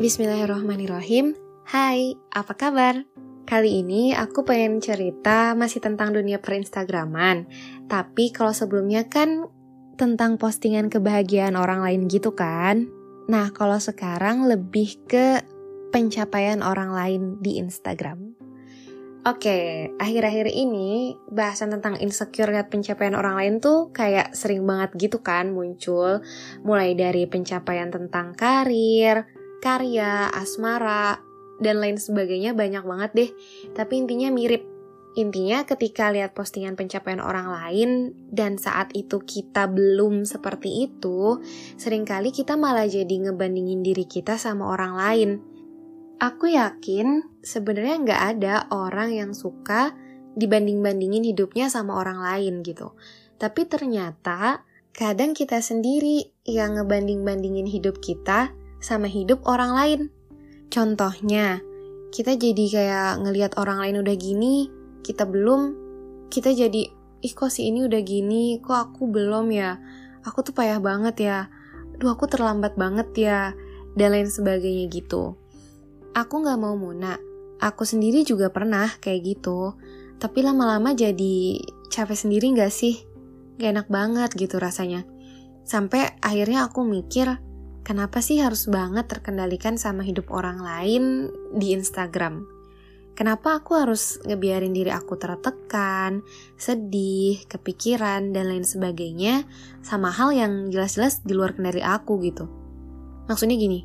Bismillahirrahmanirrahim. Hai, apa kabar? Kali ini aku pengen cerita masih tentang dunia perinstagraman. Tapi kalau sebelumnya kan tentang postingan kebahagiaan orang lain gitu kan. Nah, kalau sekarang lebih ke pencapaian orang lain di Instagram. Oke, akhir-akhir ini bahasan tentang insecure lihat pencapaian orang lain tuh kayak sering banget gitu kan muncul. Mulai dari pencapaian tentang karir, karya, asmara, dan lain sebagainya banyak banget deh. Tapi intinya mirip. Intinya ketika lihat postingan pencapaian orang lain dan saat itu kita belum seperti itu, sering kali kita malah jadi ngebandingin diri kita sama orang lain Aku yakin sebenarnya nggak ada orang yang suka dibanding-bandingin hidupnya sama orang lain gitu. Tapi ternyata kadang kita sendiri yang ngebanding-bandingin hidup kita sama hidup orang lain. Contohnya, kita jadi kayak ngelihat orang lain udah gini, kita belum, kita jadi, ih kok si ini udah gini, kok aku belum ya, aku tuh payah banget ya, duh aku terlambat banget ya, dan lain sebagainya gitu. Aku gak mau muna. Aku sendiri juga pernah kayak gitu. Tapi lama-lama jadi capek sendiri gak sih? Gak enak banget gitu rasanya. Sampai akhirnya aku mikir, kenapa sih harus banget terkendalikan sama hidup orang lain di Instagram? Kenapa aku harus ngebiarin diri aku tertekan, sedih, kepikiran, dan lain sebagainya sama hal yang jelas-jelas di luar kendali aku gitu. Maksudnya gini,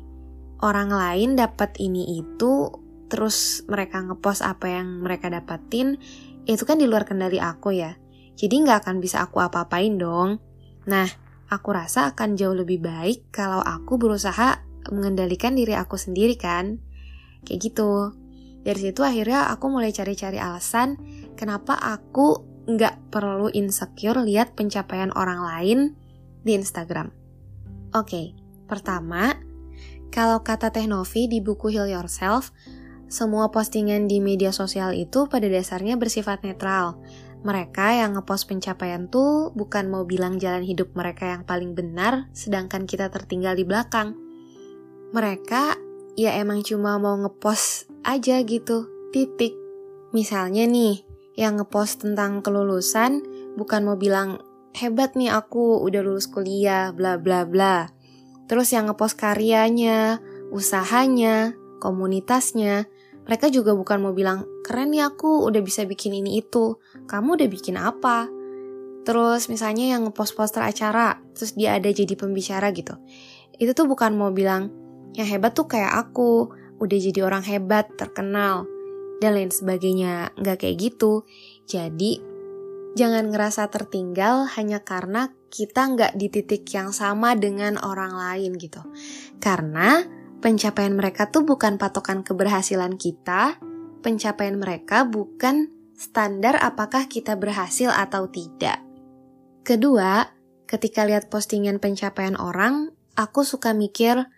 orang lain dapat ini itu terus mereka ngepost apa yang mereka dapatin itu kan di luar kendali aku ya jadi nggak akan bisa aku apa-apain dong nah aku rasa akan jauh lebih baik kalau aku berusaha mengendalikan diri aku sendiri kan kayak gitu dari situ akhirnya aku mulai cari-cari alasan kenapa aku nggak perlu insecure lihat pencapaian orang lain di Instagram. Oke, pertama, kalau kata Teh Novi di buku Heal Yourself, semua postingan di media sosial itu pada dasarnya bersifat netral. Mereka yang ngepost pencapaian tuh bukan mau bilang jalan hidup mereka yang paling benar, sedangkan kita tertinggal di belakang. Mereka ya emang cuma mau ngepost aja gitu, titik. Misalnya nih, yang ngepost tentang kelulusan bukan mau bilang hebat nih aku udah lulus kuliah, bla bla bla. Terus yang ngepost karyanya, usahanya, komunitasnya, mereka juga bukan mau bilang, keren ya aku udah bisa bikin ini itu, kamu udah bikin apa? Terus misalnya yang ngepost poster acara, terus dia ada jadi pembicara gitu. Itu tuh bukan mau bilang, yang hebat tuh kayak aku, udah jadi orang hebat, terkenal, dan lain sebagainya. Nggak kayak gitu. Jadi, jangan ngerasa tertinggal hanya karena kita nggak di titik yang sama dengan orang lain gitu. Karena pencapaian mereka tuh bukan patokan keberhasilan kita, pencapaian mereka bukan standar apakah kita berhasil atau tidak. Kedua, ketika lihat postingan pencapaian orang, aku suka mikir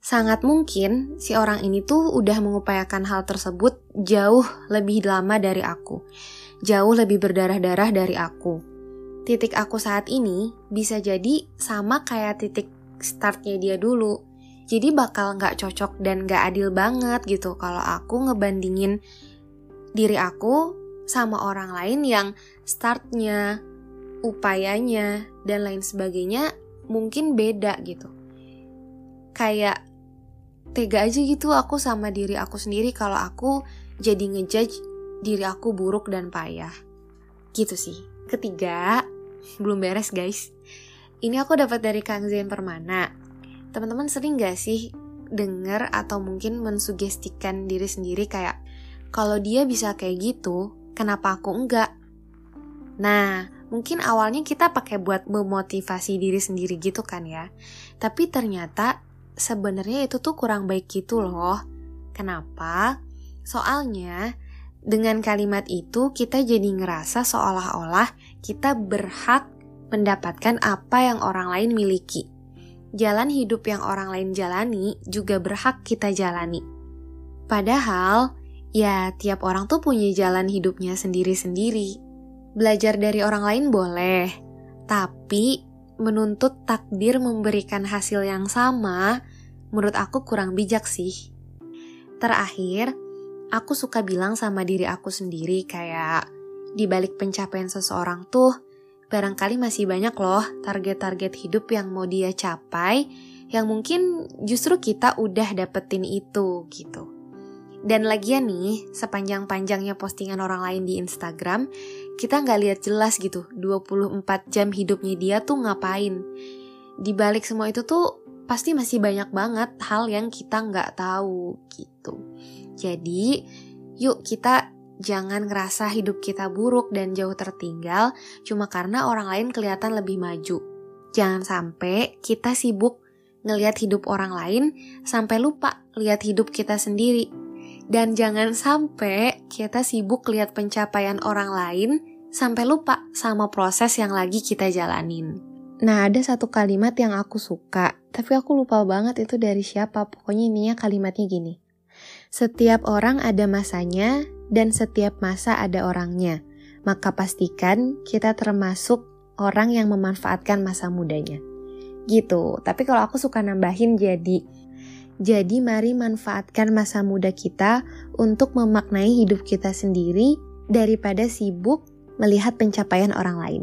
sangat mungkin si orang ini tuh udah mengupayakan hal tersebut jauh lebih lama dari aku. Jauh lebih berdarah-darah dari aku titik aku saat ini bisa jadi sama kayak titik startnya dia dulu. Jadi bakal nggak cocok dan nggak adil banget gitu kalau aku ngebandingin diri aku sama orang lain yang startnya, upayanya, dan lain sebagainya mungkin beda gitu. Kayak tega aja gitu aku sama diri aku sendiri kalau aku jadi ngejudge diri aku buruk dan payah. Gitu sih. Ketiga, belum beres guys. Ini aku dapat dari Kang Zain Permana. Teman-teman sering gak sih denger atau mungkin mensugestikan diri sendiri kayak kalau dia bisa kayak gitu, kenapa aku enggak? Nah, mungkin awalnya kita pakai buat memotivasi diri sendiri gitu kan ya. Tapi ternyata sebenarnya itu tuh kurang baik gitu loh. Kenapa? Soalnya dengan kalimat itu, kita jadi ngerasa seolah-olah kita berhak mendapatkan apa yang orang lain miliki. Jalan hidup yang orang lain jalani juga berhak kita jalani. Padahal, ya tiap orang tuh punya jalan hidupnya sendiri-sendiri. Belajar dari orang lain boleh, tapi menuntut takdir memberikan hasil yang sama, menurut aku kurang bijak sih. Terakhir, aku suka bilang sama diri aku sendiri kayak di balik pencapaian seseorang tuh barangkali masih banyak loh target-target hidup yang mau dia capai yang mungkin justru kita udah dapetin itu gitu. Dan lagian nih, sepanjang-panjangnya postingan orang lain di Instagram, kita nggak lihat jelas gitu 24 jam hidupnya dia tuh ngapain. Di balik semua itu tuh pasti masih banyak banget hal yang kita nggak tahu gitu. Jadi, yuk kita jangan ngerasa hidup kita buruk dan jauh tertinggal cuma karena orang lain kelihatan lebih maju. Jangan sampai kita sibuk ngelihat hidup orang lain sampai lupa lihat hidup kita sendiri. Dan jangan sampai kita sibuk lihat pencapaian orang lain sampai lupa sama proses yang lagi kita jalanin. Nah, ada satu kalimat yang aku suka, tapi aku lupa banget itu dari siapa. Pokoknya ininya kalimatnya gini. Setiap orang ada masanya dan setiap masa ada orangnya. Maka pastikan kita termasuk orang yang memanfaatkan masa mudanya. Gitu. Tapi kalau aku suka nambahin jadi jadi mari manfaatkan masa muda kita untuk memaknai hidup kita sendiri daripada sibuk melihat pencapaian orang lain.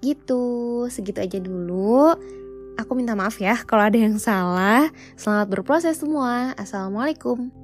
Gitu, segitu aja dulu. Aku minta maaf ya kalau ada yang salah. Selamat berproses semua. Assalamualaikum.